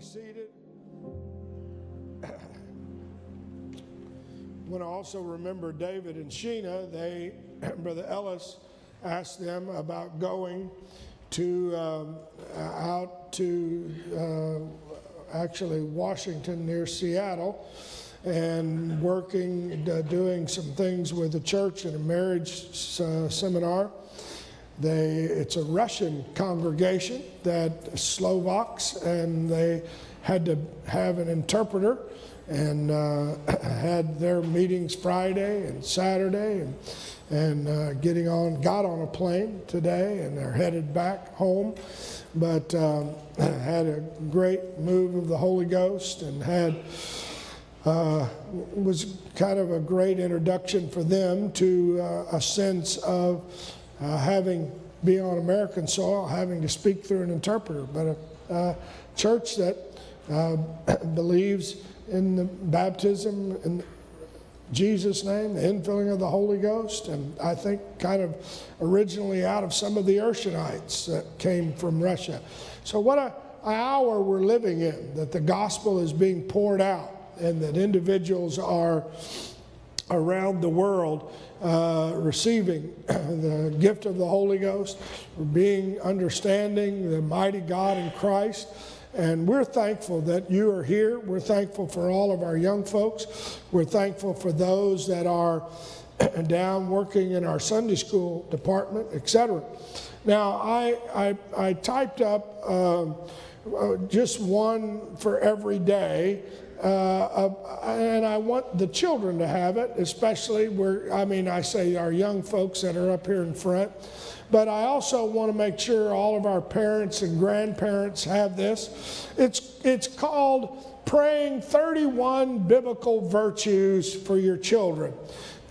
seated. I want to also remember David and Sheena. They, Brother Ellis, asked them about going to um, out to uh, actually Washington near Seattle and working, uh, doing some things with the church and a marriage uh, seminar. They, it's a Russian congregation that Slovaks, and they had to have an interpreter and uh, had their meetings Friday and Saturday and, and uh, getting on, got on a plane today and they're headed back home. But um, had a great move of the Holy Ghost and had uh, was kind of a great introduction for them to uh, a sense of uh, having being on American soil, having to speak through an interpreter, but a, a church that uh, believes in the baptism in Jesus' name, the infilling of the Holy Ghost, and I think kind of originally out of some of the Urshanites that came from Russia. So, what a, a hour we're living in that the gospel is being poured out and that individuals are around the world uh, receiving the gift of the Holy Ghost, being understanding the mighty God in Christ. And we're thankful that you are here. We're thankful for all of our young folks. We're thankful for those that are down working in our Sunday school department, etc. Now, I, I, I typed up um, uh, just one for every day uh, uh, and I want the children to have it, especially where, I mean, I say our young folks that are up here in front, but I also want to make sure all of our parents and grandparents have this. It's, it's called Praying 31 Biblical Virtues for Your Children.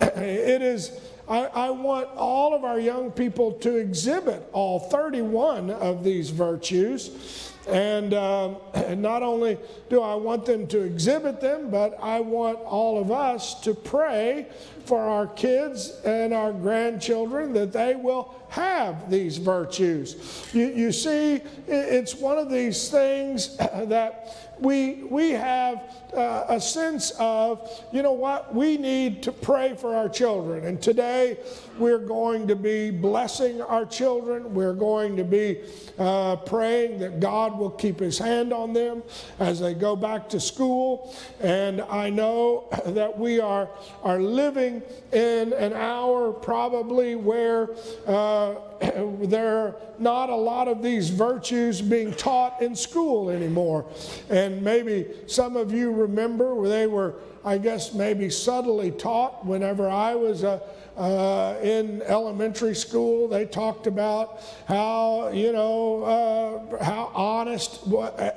It is. I, I, want all of our young people to exhibit all 31 of these virtues. And, uh, and not only do I want them to exhibit them, but I want all of us to pray for our kids and our grandchildren that they will have these virtues. You, you see, it's one of these things that we, we have uh, a sense of, you know what, we need to pray for our children. And today we're going to be blessing our children. We're going to be uh, praying that God will keep his hand on them as they go back to school. And I know that we are, are living in an hour probably where uh, there are not a lot of these virtues being taught in school anymore. And maybe some of you remember where they were, I guess, maybe subtly taught whenever I was a uh, in elementary school, they talked about how, you know, uh, how honest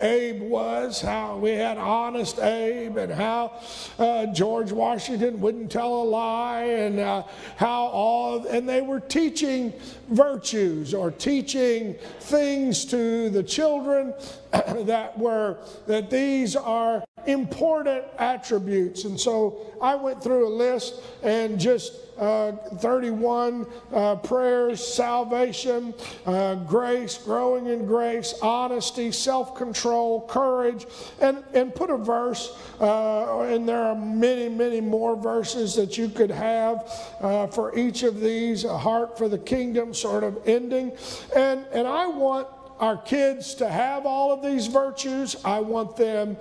Abe was, how we had honest Abe, and how uh, George Washington wouldn't tell a lie, and uh, how all, and they were teaching virtues or teaching things to the children that were, that these are important attributes. And so I went through a list and just uh, 31 uh, prayers, salvation, uh, grace, growing in grace, honesty, self control, courage, and, and put a verse, uh, and there are many, many more verses that you could have uh, for each of these, a heart for the kingdom sort of ending. And, and I want our kids to have all of these virtues. I want them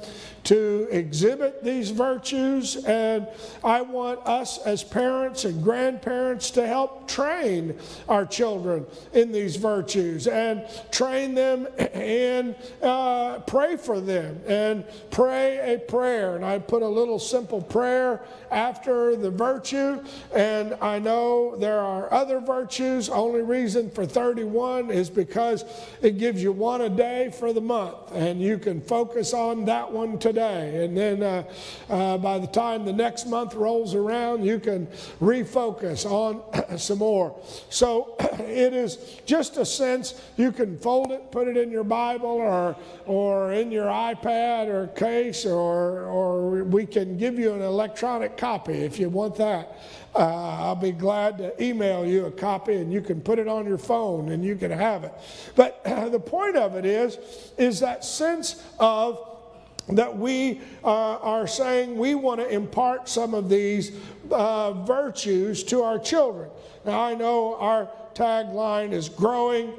to exhibit these virtues, and I want us as parents and grandparents to help train our children in these virtues and train them and uh, pray for them and pray a prayer. And I put a little simple prayer after the virtue, and I know there are other virtues. Only reason for 31 is because it gives you one a day for the month, and you can focus on that one today And then uh, uh, by the time the next month rolls around, you can refocus on some more. So it is just a sense you can fold it, put it in your Bible or, or in your iPad or case, or, or we can give you an electronic copy if you want that. Uh, I'll be glad to email you a copy and you can put it on your phone and you can have it. But uh, the point of it is, is that sense of that we uh, are saying we want to impart some of these uh, virtues to our children. Now, I know our tagline is growing,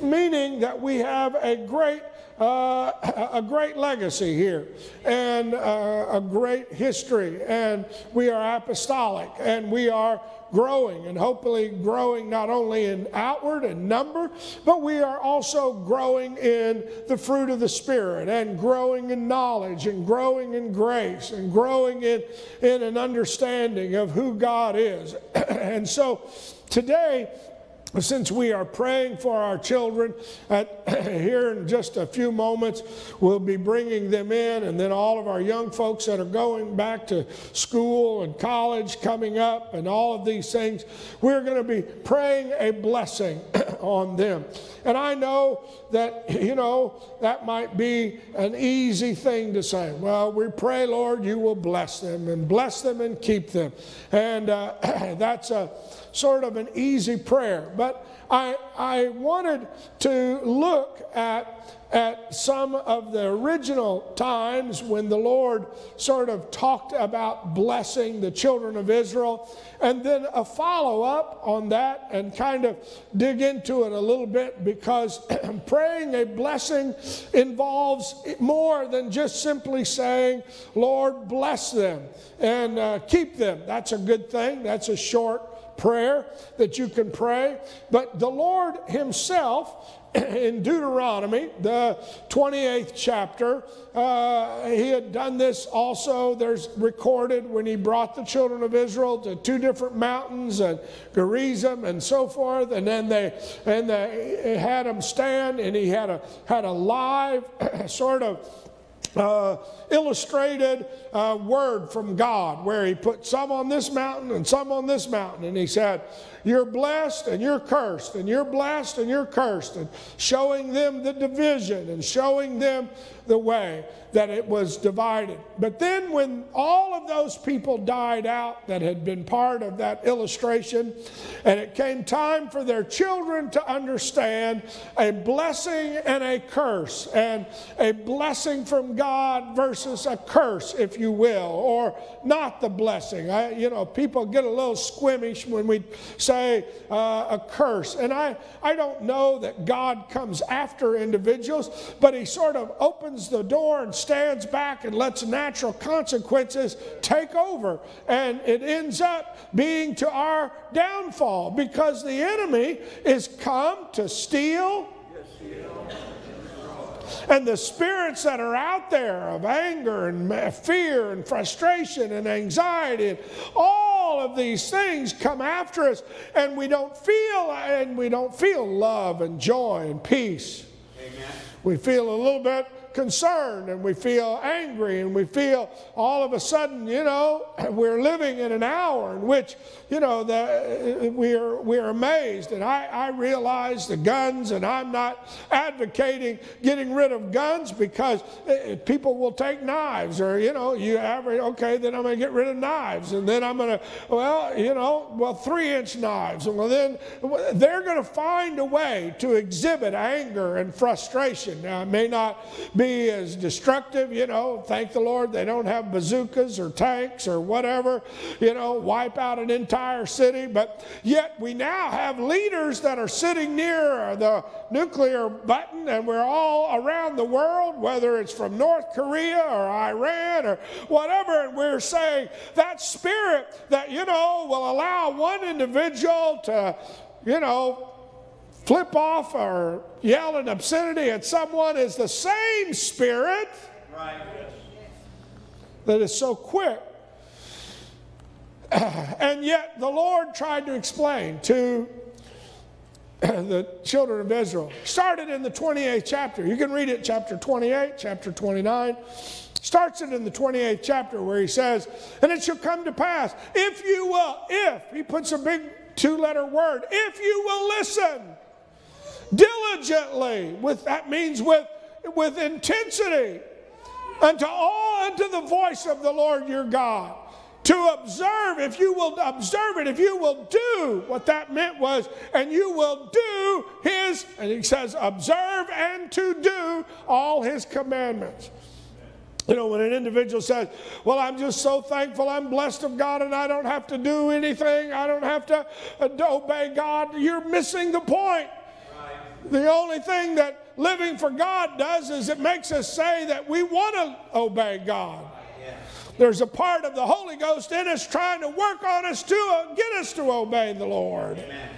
meaning that we have a great uh, a great legacy here and uh, a great history, and we are apostolic and we are growing and hopefully growing not only in outward and number, but we are also growing in the fruit of the Spirit and growing in knowledge and growing in grace and growing in, in an understanding of who God is. and so today, since we are praying for our children, at, here in just a few moments, we'll be bringing them in, and then all of our young folks that are going back to school and college coming up, and all of these things, we're going to be praying a blessing on them. And I know that, you know, that might be an easy thing to say. Well, we pray, Lord, you will bless them and bless them and keep them. And uh, that's a sort of an easy prayer. But I, I wanted to look at at some of the original times when the Lord sort of talked about blessing the children of Israel, and then a follow up on that and kind of dig into it a little bit because praying a blessing involves more than just simply saying, Lord, bless them and uh, keep them. That's a good thing, that's a short prayer that you can pray. But the Lord Himself, in Deuteronomy, the 28th chapter, uh, he had done this also. There's recorded when he brought the children of Israel to two different mountains and Gerizim and so forth, and then they and they had them stand, and he had a had a live sort of uh, illustrated uh, word from God where he put some on this mountain and some on this mountain. And he said, You're blessed and you're cursed, and you're blessed and you're cursed, and showing them the division and showing them the way that it was divided. But then, when all of those people died out that had been part of that illustration, and it came time for their children to understand a blessing and a curse, and a blessing from God versus a curse, if you will, or not the blessing. I, you know, people get a little squeamish when we say uh, a curse. And I, I don't know that God comes after individuals, but He sort of opens the door and stands back and lets natural consequences take over. And it ends up being to our downfall because the enemy is come to steal. And the spirits that are out there of anger and fear and frustration and anxiety and all of these things come after us and we don't feel and we don't feel love and joy and peace. Amen. We feel a little bit concerned and we feel angry and we feel all of a sudden, you know, we're living in an hour in which, you know, the, uh, we're, we're amazed. And I, I realize the guns, and I'm not advocating getting rid of guns because uh, people will take knives or, you know, you average, okay, then I'm going to get rid of knives. And then I'm going to, well, you know, well, three inch knives. And well, then they're going to find a way to exhibit anger and frustration. Now, it may not be be as destructive, you know. Thank the Lord they don't have bazookas or tanks or whatever, you know, wipe out an entire city. But yet we now have leaders that are sitting near the nuclear button, and we're all around the world, whether it's from North Korea or Iran or whatever, and we're saying that spirit that, you know, will allow one individual to, you know, flip off or yell an obscenity at someone is the same spirit that is so quick. And yet the Lord tried to explain to the children of Israel. Started in the 28th chapter. You can read it, chapter 28, chapter 29. Starts it in the 28th chapter where he says, And it shall come to pass, if you will, if, he puts a big two letter word, if you will listen diligently with that means with with intensity unto all unto the voice of the Lord your God to observe, if you will observe it, if you will do what that meant was, and you will do his, and he says, observe and to do all his commandments. You know, when an individual says, Well, I'm just so thankful, I'm blessed of God, and I don't have to do anything, I don't have to uh, obey God, you're missing the point. The only thing that living for God does is it makes us say that we want to obey God. There's a part of the Holy Ghost in us trying to work on us to uh, get us to obey the Lord. Amen.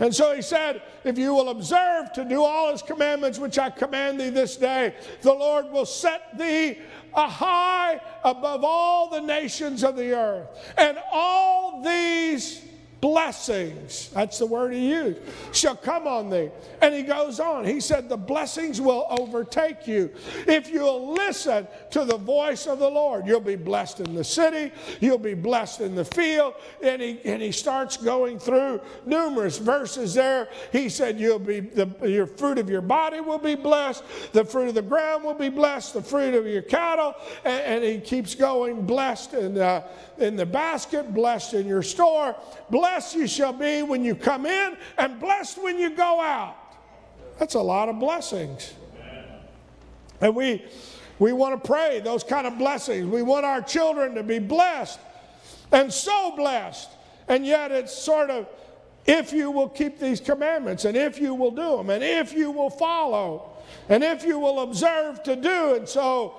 And so he said, If you will observe to do all his commandments which I command thee this day, the Lord will set thee a high above all the nations of the earth. And all these blessings, that's the word he used, shall come on thee. And he goes on. He said, The blessings will overtake you. If you'll listen to the voice of the Lord, you'll be blessed in the city, you'll be blessed in the field. And he, and he starts going through numerous verses there. He said, You'll be the your fruit of your body will be blessed, the fruit of the ground will be blessed, the fruit of your cattle. And, and he keeps going, blessed in, uh, in the basket, blessed in your store, blessed Blessed you shall be when you come in, and blessed when you go out. That's a lot of blessings. And we, we want to pray those kind of blessings. We want our children to be blessed and so blessed. And yet it's sort of if you will keep these commandments and if you will do them and if you will follow and if you will observe to do. And so,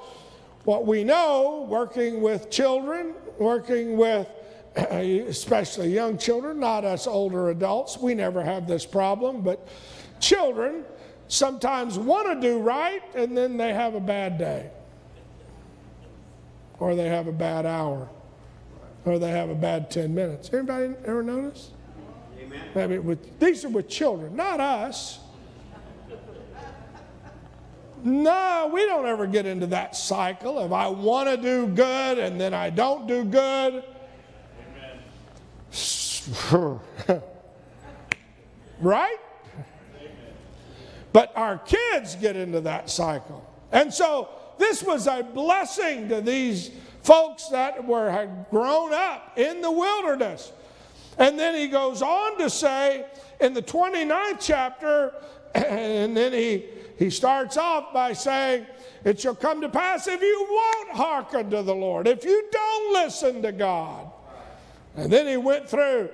what we know working with children, working with especially young children, not us older adults. We never have this problem, but children sometimes want to do right and then they have a bad day. Or they have a bad hour. Or they have a bad 10 minutes. Anybody ever notice? Amen. Maybe with, these are with children, not us. No, we don't ever get into that cycle of I want to do good and then I don't do good. right? But our kids get into that cycle. And so this was a blessing to these folks that were had grown up in the wilderness. And then he goes on to say in the 29th chapter, and then he, he starts off by saying, It shall come to pass if you won't hearken to the Lord, if you don't listen to God. And then he went through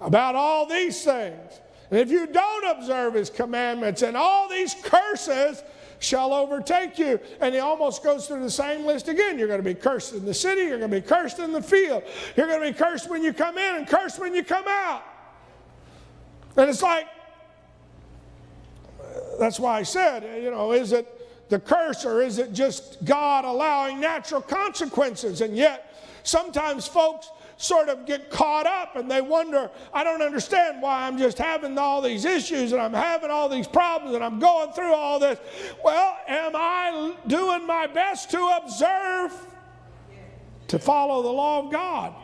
about all these things. And if you don't observe his commandments, and all these curses shall overtake you. And he almost goes through the same list again. You're going to be cursed in the city, you're going to be cursed in the field, you're going to be cursed when you come in and cursed when you come out. And it's like, that's why I said, you know, is it the curse or is it just God allowing natural consequences? And yet, sometimes folks sort of get caught up and they wonder, I don't understand why I'm just having all these issues and I'm having all these problems and I'm going through all this. Well, am I doing my best to observe, to follow the law of God?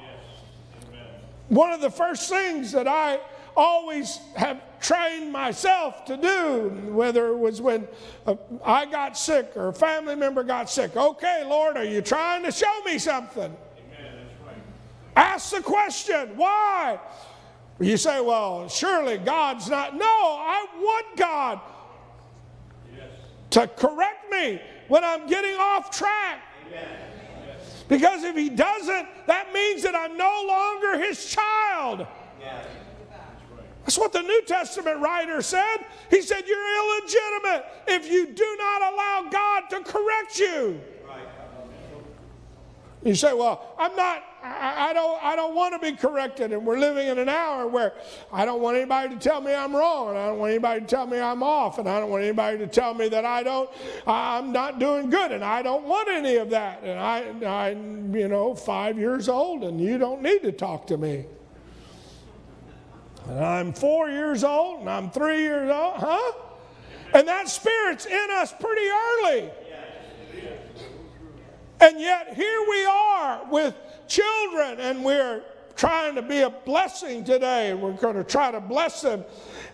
One of the first things that I always have trained myself to do, whether it was when uh, I got sick or a family member got sick. Okay, Lord, are you trying to show me something? Ask the question, why? You say, well, surely God's not. No, I want God yes. to correct me when I'm getting off track. Amen. Because if He doesn't, that means that I'm no longer His child. That's what the New Testament writer said. He said, You're illegitimate if you do not allow God to correct you. You say, well, I'm not, I, I, don't, I don't want to be corrected. And we're living in an hour where I don't want anybody to tell me I'm wrong. And I don't want anybody to tell me I'm off. And I don't want anybody to tell me that I don't, I'm not doing good. And I don't want any of that. And I, I you know, five years old and you don't need to talk to me. And I'm four years old and I'm three years old, huh? And that spirit's in us pretty early. And yet, here we are with children, and we're trying to be a blessing today. We're going to try to bless them.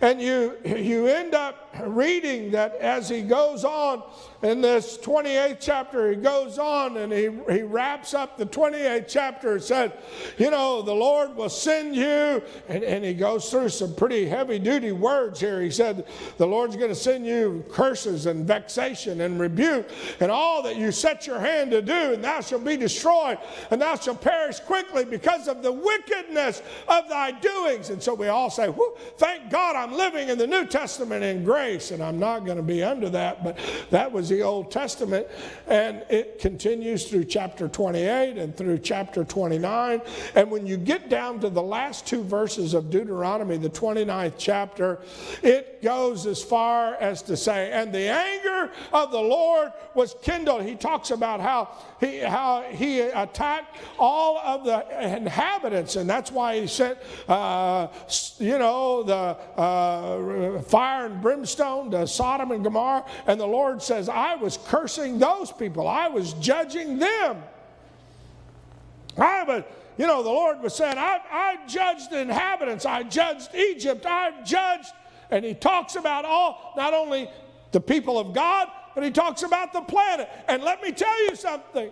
and you, you end up reading that as he goes on in this 28th chapter, he goes on and he, he wraps up the 28th chapter and said, You know, the Lord will send you. And, and he goes through some pretty heavy duty words here. He said, The Lord's going to send you curses and vexation and rebuke and all that you set your hand to do, and thou shalt be destroyed, and thou shalt perish quickly because of the wickedness of thy doings. And so we all say, Thank God I'm living in the New Testament in grace, and I'm not going to be under that. But that was the Old Testament, and it continues through chapter 28 and through chapter 29. And when you get down to the last two verses of Deuteronomy, the 29th chapter, it goes as far as to say, And the anger of the Lord was kindled. He talks about how he, how he attacked all of the inhabitants, and that's why he sent, uh, you know, the uh, fire and brimstone to Sodom and Gomorrah. And the Lord says, I was cursing those people, I was judging them. I was, you know, the Lord was saying, I, I judged the inhabitants, I judged Egypt, I judged, and he talks about all, not only the people of God, but he talks about the planet. And let me tell you something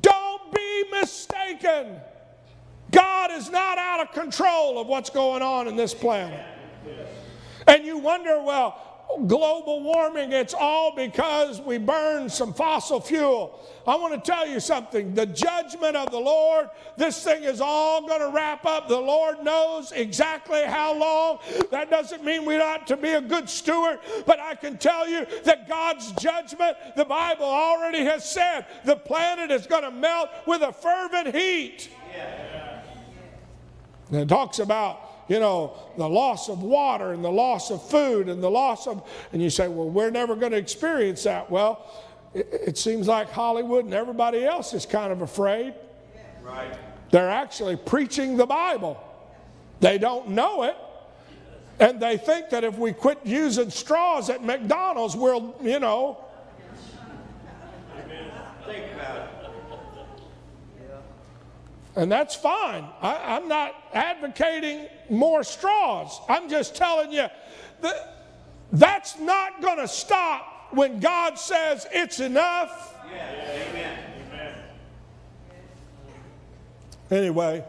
don't be mistaken. God is not out of control of what's going on in this planet. And you wonder, well, global warming, it's all because we burn some fossil fuel. I want to tell you something. The judgment of the Lord, this thing is all going to wrap up. The Lord knows exactly how long. That doesn't mean we ought to be a good steward, but I can tell you that God's judgment, the Bible already has said, the planet is going to melt with a fervent heat. Yeah. And it talks about you know, the loss of water and the loss of food and the loss of, and you say, well, we're never going to experience that. Well, it, it, seems like Hollywood and everybody else is kind of afraid. Right. They're actually preaching the Bible. They don't know it. And they think that if we quit using straws at McDonald's, we'll, you know. Think about it. And that's fine. I, am not advocating more straws. I'm just telling you that that's not going to stop when God says it's enough. Yeah. Amen. Anyway,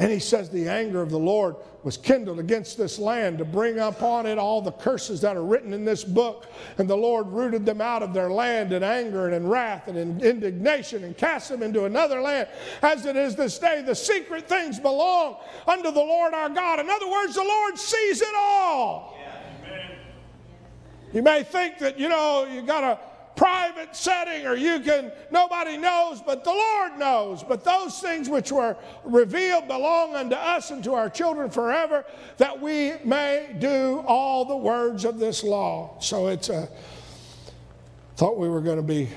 and he says the anger of the Lord was kindled against this land to bring upon it all the curses that are written in this book. And the Lord rooted them out of their land in anger and in wrath and in indignation and cast them into another land. As it is this day, the secret things belong unto the Lord our God. In other words, the Lord sees it all. Yeah. You may think that, you know, you got to private setting or you can, nobody knows, but the Lord knows. But those things which were revealed belong unto us and to our children forever, that we may do all the words of this law. So it's a, thought we were going to be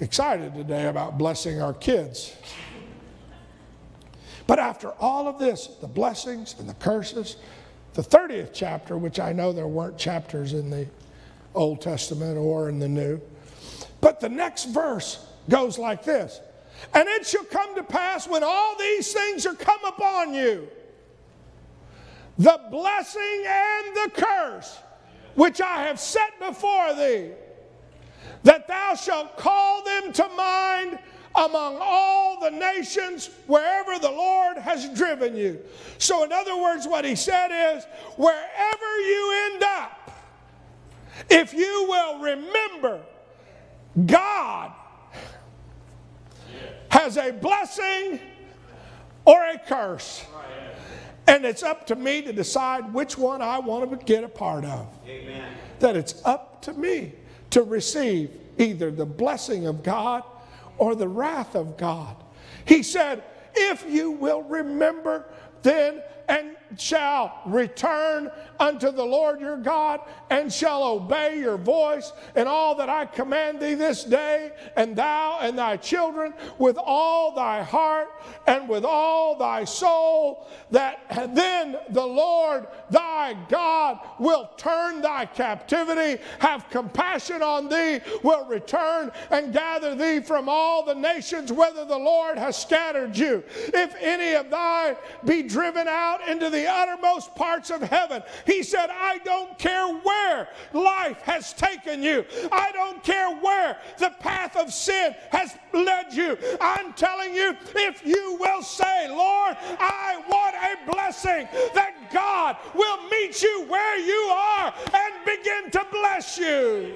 excited today about blessing our kids. But after all of this, the blessings and the curses, the 30th chapter, which I know there weren't chapters in the Old Testament or in the New, but the next verse goes like this And it shall come to pass when all these things are come upon you, the blessing and the curse which I have set before thee, that thou shalt call them to mind among all the nations wherever the Lord has driven you. So, in other words, what he said is wherever you end up, if you will remember God has a blessing or a curse. And it's up to me to decide which one I want to get a part of. Amen. That it's up to me to receive either the blessing of God or the wrath of God. He said, If you will remember, then and shall return unto the Lord your God and shall obey your voice and all that I command thee this day, and thou and thy children with all thy heart and with all thy soul, that then the Lord thy God will turn thy captivity, have compassion on thee, will return and gather thee from all the nations, whether the Lord has scattered you. If any of thy be driven out, out into the uttermost parts of heaven. He said, I don't care where life has taken you, I don't care where the path of sin has led you. I'm telling you, if you will say, Lord, I want a blessing, that God will meet you where you are and begin to bless you.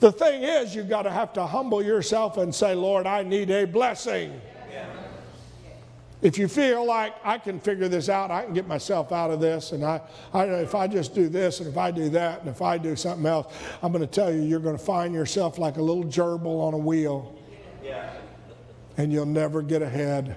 The thing is, you've got to have to humble yourself and say, Lord, I need a blessing. If you feel like I can figure this out, I can get myself out of this, and I, I if I just do this, and if I do that, and if I do something else, I'm going to tell you, you're going to find yourself like a little gerbil on a wheel, and you'll never get ahead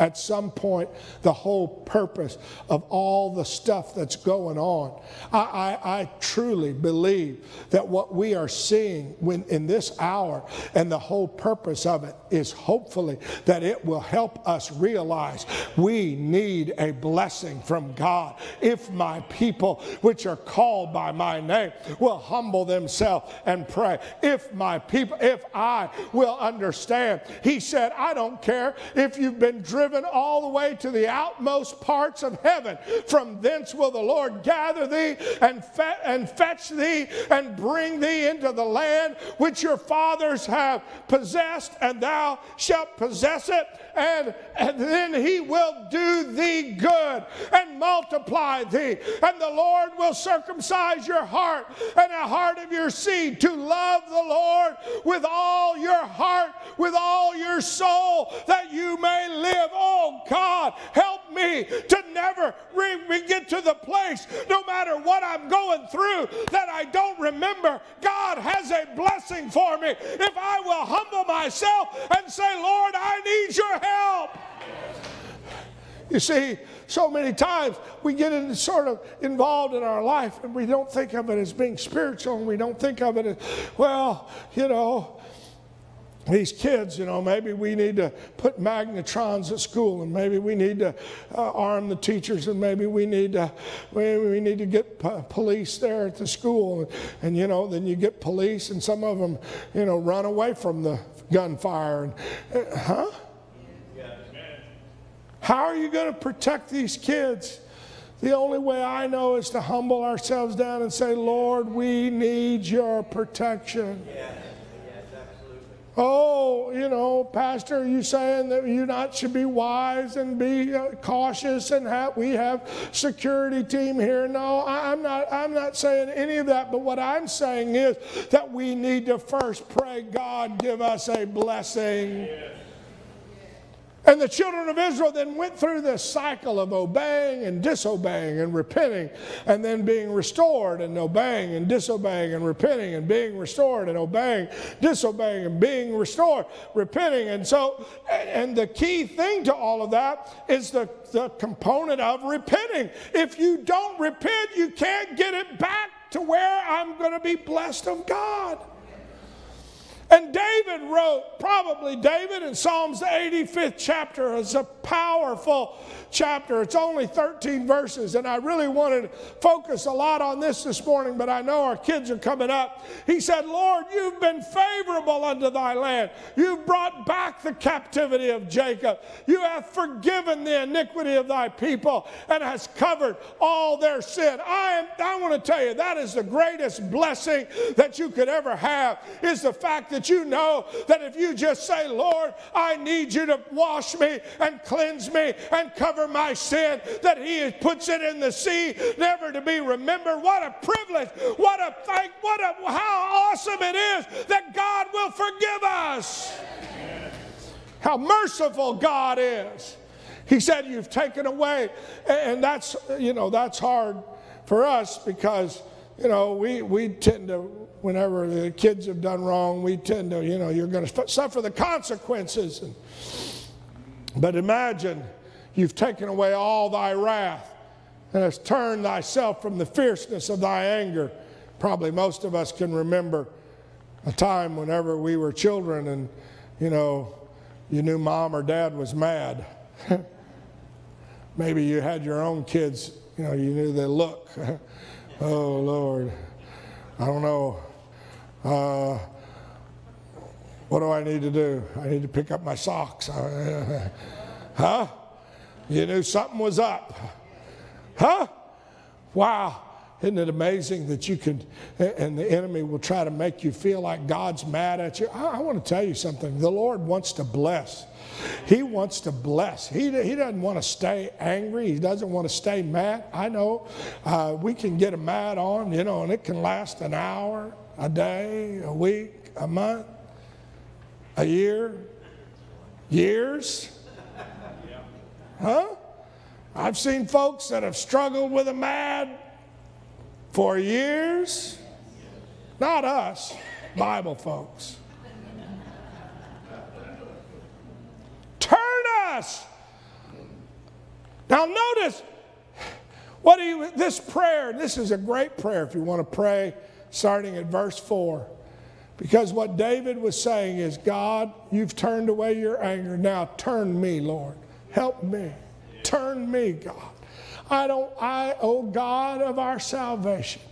at some point the whole purpose of all the stuff that's going on. I, I, I, truly believe that what we are seeing when, in this hour and the whole purpose of it is hopefully that it will help us realize we need a blessing from God. If my people, which are called by my name, will humble themselves and pray, if my people, if I will understand, he said, I don't care if you've been driven driven all the way to the outmost parts of heaven. From thence will the Lord gather thee and, fe- and fetch thee and bring thee into the land which your fathers have possessed, and thou shalt possess it. And, and then he will do thee good and multiply thee. And the Lord will circumcise your heart and the heart of your seed to love the Lord with all your heart, with all your soul, that you may live Oh God, help me to never re- get to the place, no matter what I'm going through, that I don't remember God has a blessing for me. If I will humble myself and say, Lord, I need your help. You see, so many times we get in, sort of involved in our life and we don't think of it as being spiritual and we don't think of it as, well, you know, these kids, you know, maybe we need to put magnetometers at school, and maybe we need to uh, arm the teachers, and maybe we need to maybe we need to get police there at the school, and, and, you know, then you get police, and some of them, you know, run away from the gunfire, and uh, huh? How are you going to protect these kids? The only way I know is to humble ourselves down and say, Lord, we need your protection. Yeah. Oh, you know, Pastor, you saying that you not should be wise and be uh, cautious and have, we have security team here? No, I'm not. I'm not saying any of that. But what I'm saying is that we need to first pray, God, give us a blessing. And the children of Israel then went through this cycle of obeying and disobeying and repenting and then being restored and obeying and disobeying and repenting and being restored and obeying, disobeying and being restored, repenting. And so, and the key thing to all of that is the, the component of repenting. If you don't repent, you can't get it back to where I'm going to be blessed of God. And David wrote, probably David in Psalms, the 85th chapter, is a powerful chapter. It's only 13 verses, and I really wanted to focus a lot on this this morning, but I know our kids are coming up. He said, Lord, you've been favorable unto thy land. You've brought back the captivity of Jacob. You have forgiven the iniquity of thy people and has covered all their sin. I, am, I want to tell you, that is the greatest blessing that you could ever have, is the fact that that you know that if you just say, Lord, I need you to wash me and cleanse me and cover my sin, that He puts it in the sea, never to be remembered. What a privilege! What a thank! What a how awesome it is that God will forgive us. How merciful God is. He said, You've taken away. And that's, you know, that's hard for us because, you know, we, we tend to whenever the kids have done wrong, we tend to, you know, you're going to suffer the consequences. And, but imagine you've taken away all thy wrath and hast turned thyself from the fierceness of thy anger. Probably most of us can remember a time whenever we were children and, you know, you knew mom or dad was mad. Maybe you had your own kids, you know, you knew the look. oh, Lord. I don't know. Uh, what do I need to do? I need to pick up my socks. huh? You knew something was up. Huh? Wow. Isn't it amazing that you can, and the enemy will try to make you feel like God's mad at you? I, I want to tell you something. The Lord wants to bless. He wants to bless. He, he doesn't want to stay angry. He doesn't want to stay mad. I know uh, we can get a mad on, you know, and it can last an hour, a day, a week, a month, a year, years. Huh? I've seen folks that have struggled with a mad for years. Not us, Bible folks. Turn us. Now, notice what he, this prayer, this is a great prayer if you want to pray starting at verse 4. Because what David was saying is, God, you've turned away your anger. Now turn me, Lord. Help me. Turn me, God. I don't, I, oh God of our salvation,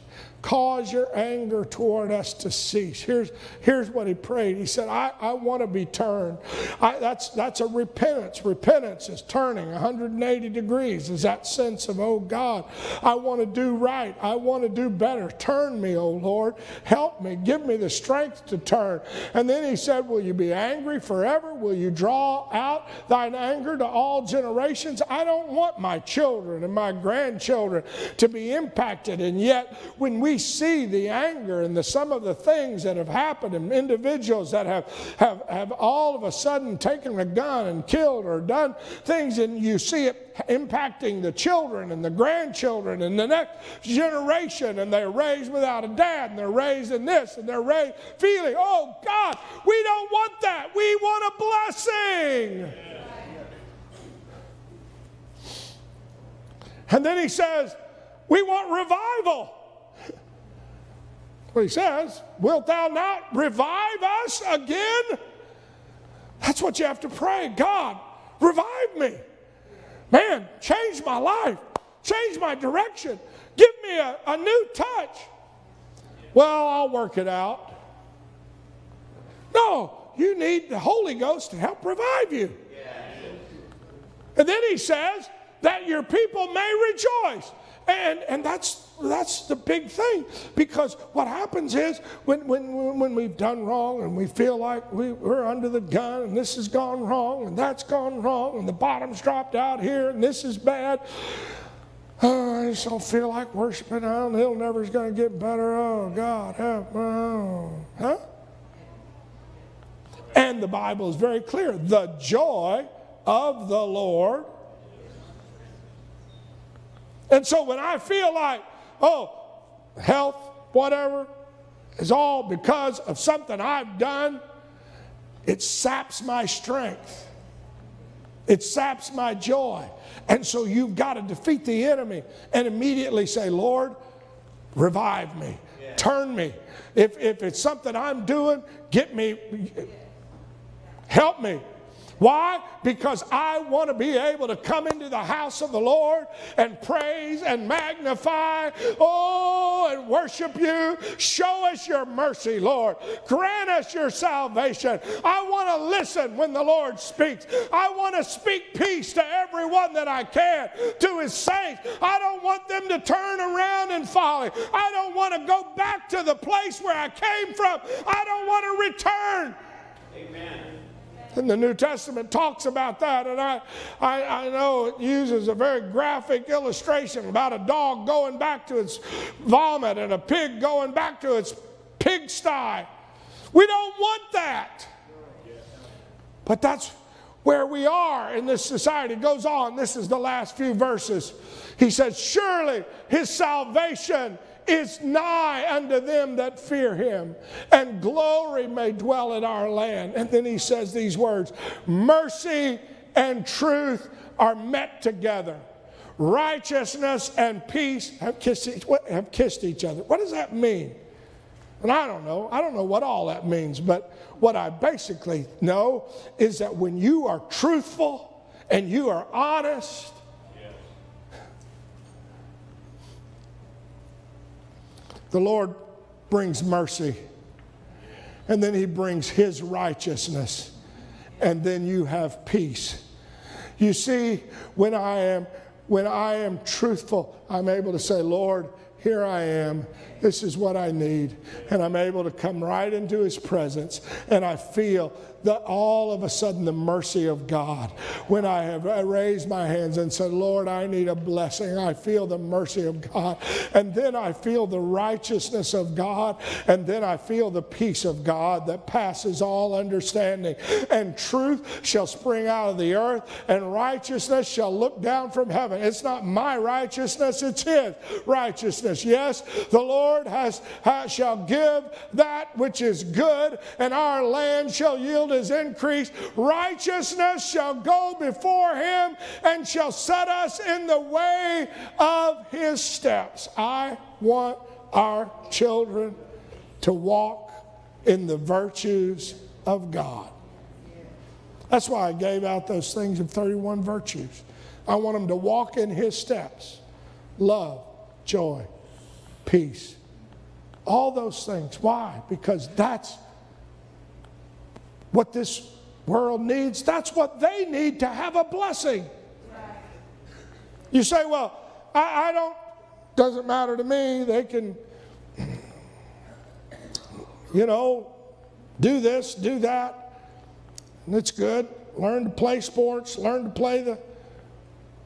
cause your anger toward us to cease. Here's, here's what he prayed. He said, I, I want to be turned. I, that's, that's a repentance. Repentance is turning 180 degrees, is that sense of, oh God, I want to do right. I want to do better. Turn me, oh Lord. Help me. Give me the strength to turn. And then he said, Will you be angry forever? Will you draw out thine anger to all generations? I don't want my children and my grandchildren to be impacted. And yet, when we see the anger and the, some of the things that have happened and individuals that have, have, have all of a sudden taken a gun and killed or done things, and you see it impacting the children and the grandchildren and the next generation, and they're raised without a dad, and they're raised in this, and they're raised feeling, oh God, we don't want that. We want a blessing. And then he says, we want revival he says. Wilt thou not revive us again? That's what you have to pray. God, revive me. Man, change my life, change my direction, give me a, a new touch. Well, I'll work it out. No, you need the Holy Ghost to help revive you. And then he says that your people may rejoice. And, and that's, that's the big thing because what happens is when, when, when we've done wrong and we feel like we, we're under the gun and this has gone wrong and that's gone wrong and the bottom's dropped out here and this is bad. Oh, I just don't feel like worshiping. Oh, He'll never's going to get better. Oh, God, help. Oh. Huh? And the Bible is very clear the joy of the Lord and so when I feel like, oh, health, whatever, is all because of something I've done, it saps my strength. It saps my joy. And so you've got to defeat the enemy and immediately say, Lord, revive me, yeah. turn me. If, if it's something I'm doing, get me, help me. Why? Because I want to be able to come into the house of the Lord and praise and magnify, oh, and worship you. Show us your mercy, Lord. Grant us your salvation. I want to listen when the Lord speaks. I want to speak peace to everyone that I can, to his saints. I don't want them to turn around and folly. I don't want to go back to the place where I came from. I don't want to return. Amen. And the New Testament talks about that. And I, I, I, know it uses a very graphic illustration about a dog going back to its vomit and a pig going back to its pigsty. We don't want that. But that's where we are in this society. It goes on. This is the last few verses. He says, Surely his salvation is nigh unto them that fear him, and glory may dwell in our land. And then he says these words Mercy and truth are met together. Righteousness and peace have kissed, each, have kissed each other. What does that mean? And I don't know. I don't know what all that means, but what I basically know is that when you are truthful and you are honest The Lord brings mercy, and then He brings His righteousness, and then you have peace. You see, when I am when I am truthful, I'm able to say, Lord, here I am. This is what I need. And I'm able to come right into his presence and I feel that all of a sudden the mercy of God. When I have uh, raised my hands and said, Lord, I need a blessing, I feel the mercy of God. And then I feel the righteousness of God. And then I feel the peace of God that passes all understanding. And truth shall spring out of the earth, and righteousness shall look down from heaven. It's not my righteousness, it's His righteousness. Yes, the Lord has, has shall give that which is good, and our land shall yield his increase. Righteousness shall go before him and shall set us in the way of his steps. I want our children to walk in the virtues of God. That's why I gave out those things of 31 virtues. I want them to walk in his steps love, joy, peace, all those things. Why? Because that's what this world needs, that's what they need to have a blessing. You say, well, I, I don't, doesn't matter to me. They can, you know, do this, do that, and it's good. Learn to play sports, learn to play the,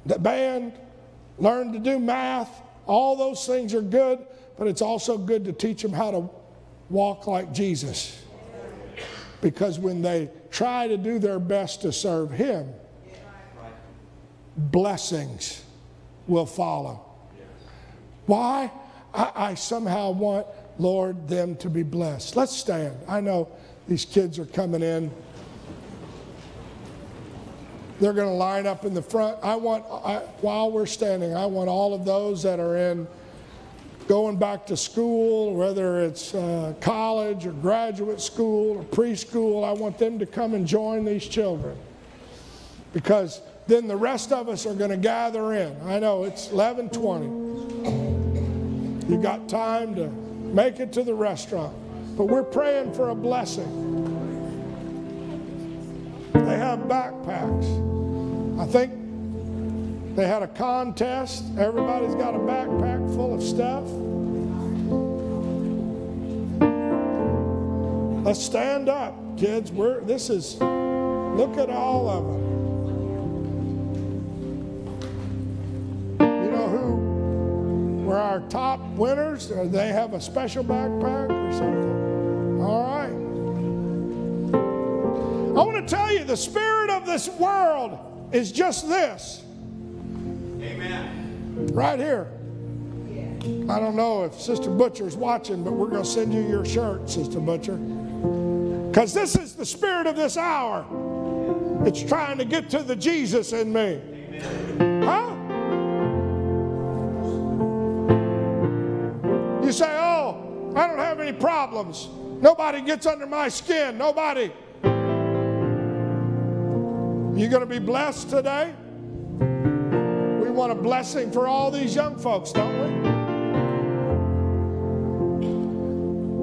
the band, learn to do math. All those things are good, but it's also good to teach them how to walk like Jesus. Because when they try to do their best to serve Him, blessings will follow. Why? I, I, somehow want, Lord, them to be blessed. Let's stand. I know these kids are coming in. They're going to line up in the front. I want, I, while we're standing, I want all of those that are in going back to school, whether it's uh, college or graduate school or preschool, I want them to come and join these children. Because then the rest of us are going to gather in. I know it's 11:20. You got time to make it to the restaurant. But we're praying for a blessing. They have backpacks. I think they had a contest. Everybody's got a backpack full of stuff. Let's stand up, kids. We're, this is, look at all of them. You know who were our top winners? Or they have a special backpack or something? All right. I want to tell you the spirit of this world is just this Right here. I don't know if Sister Butcher's watching, but we're going to send you your shirt, Sister Butcher. Because this is the spirit of this hour. It's trying to get to the Jesus in me. Huh? You say, oh, I don't have any problems. Nobody gets under my skin. Nobody. You going to be blessed today? a blessing for all these young folks, don't we?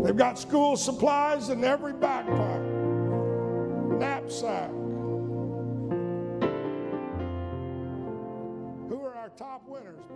They've got school supplies in every backpack, knapsack. Who are our top winners?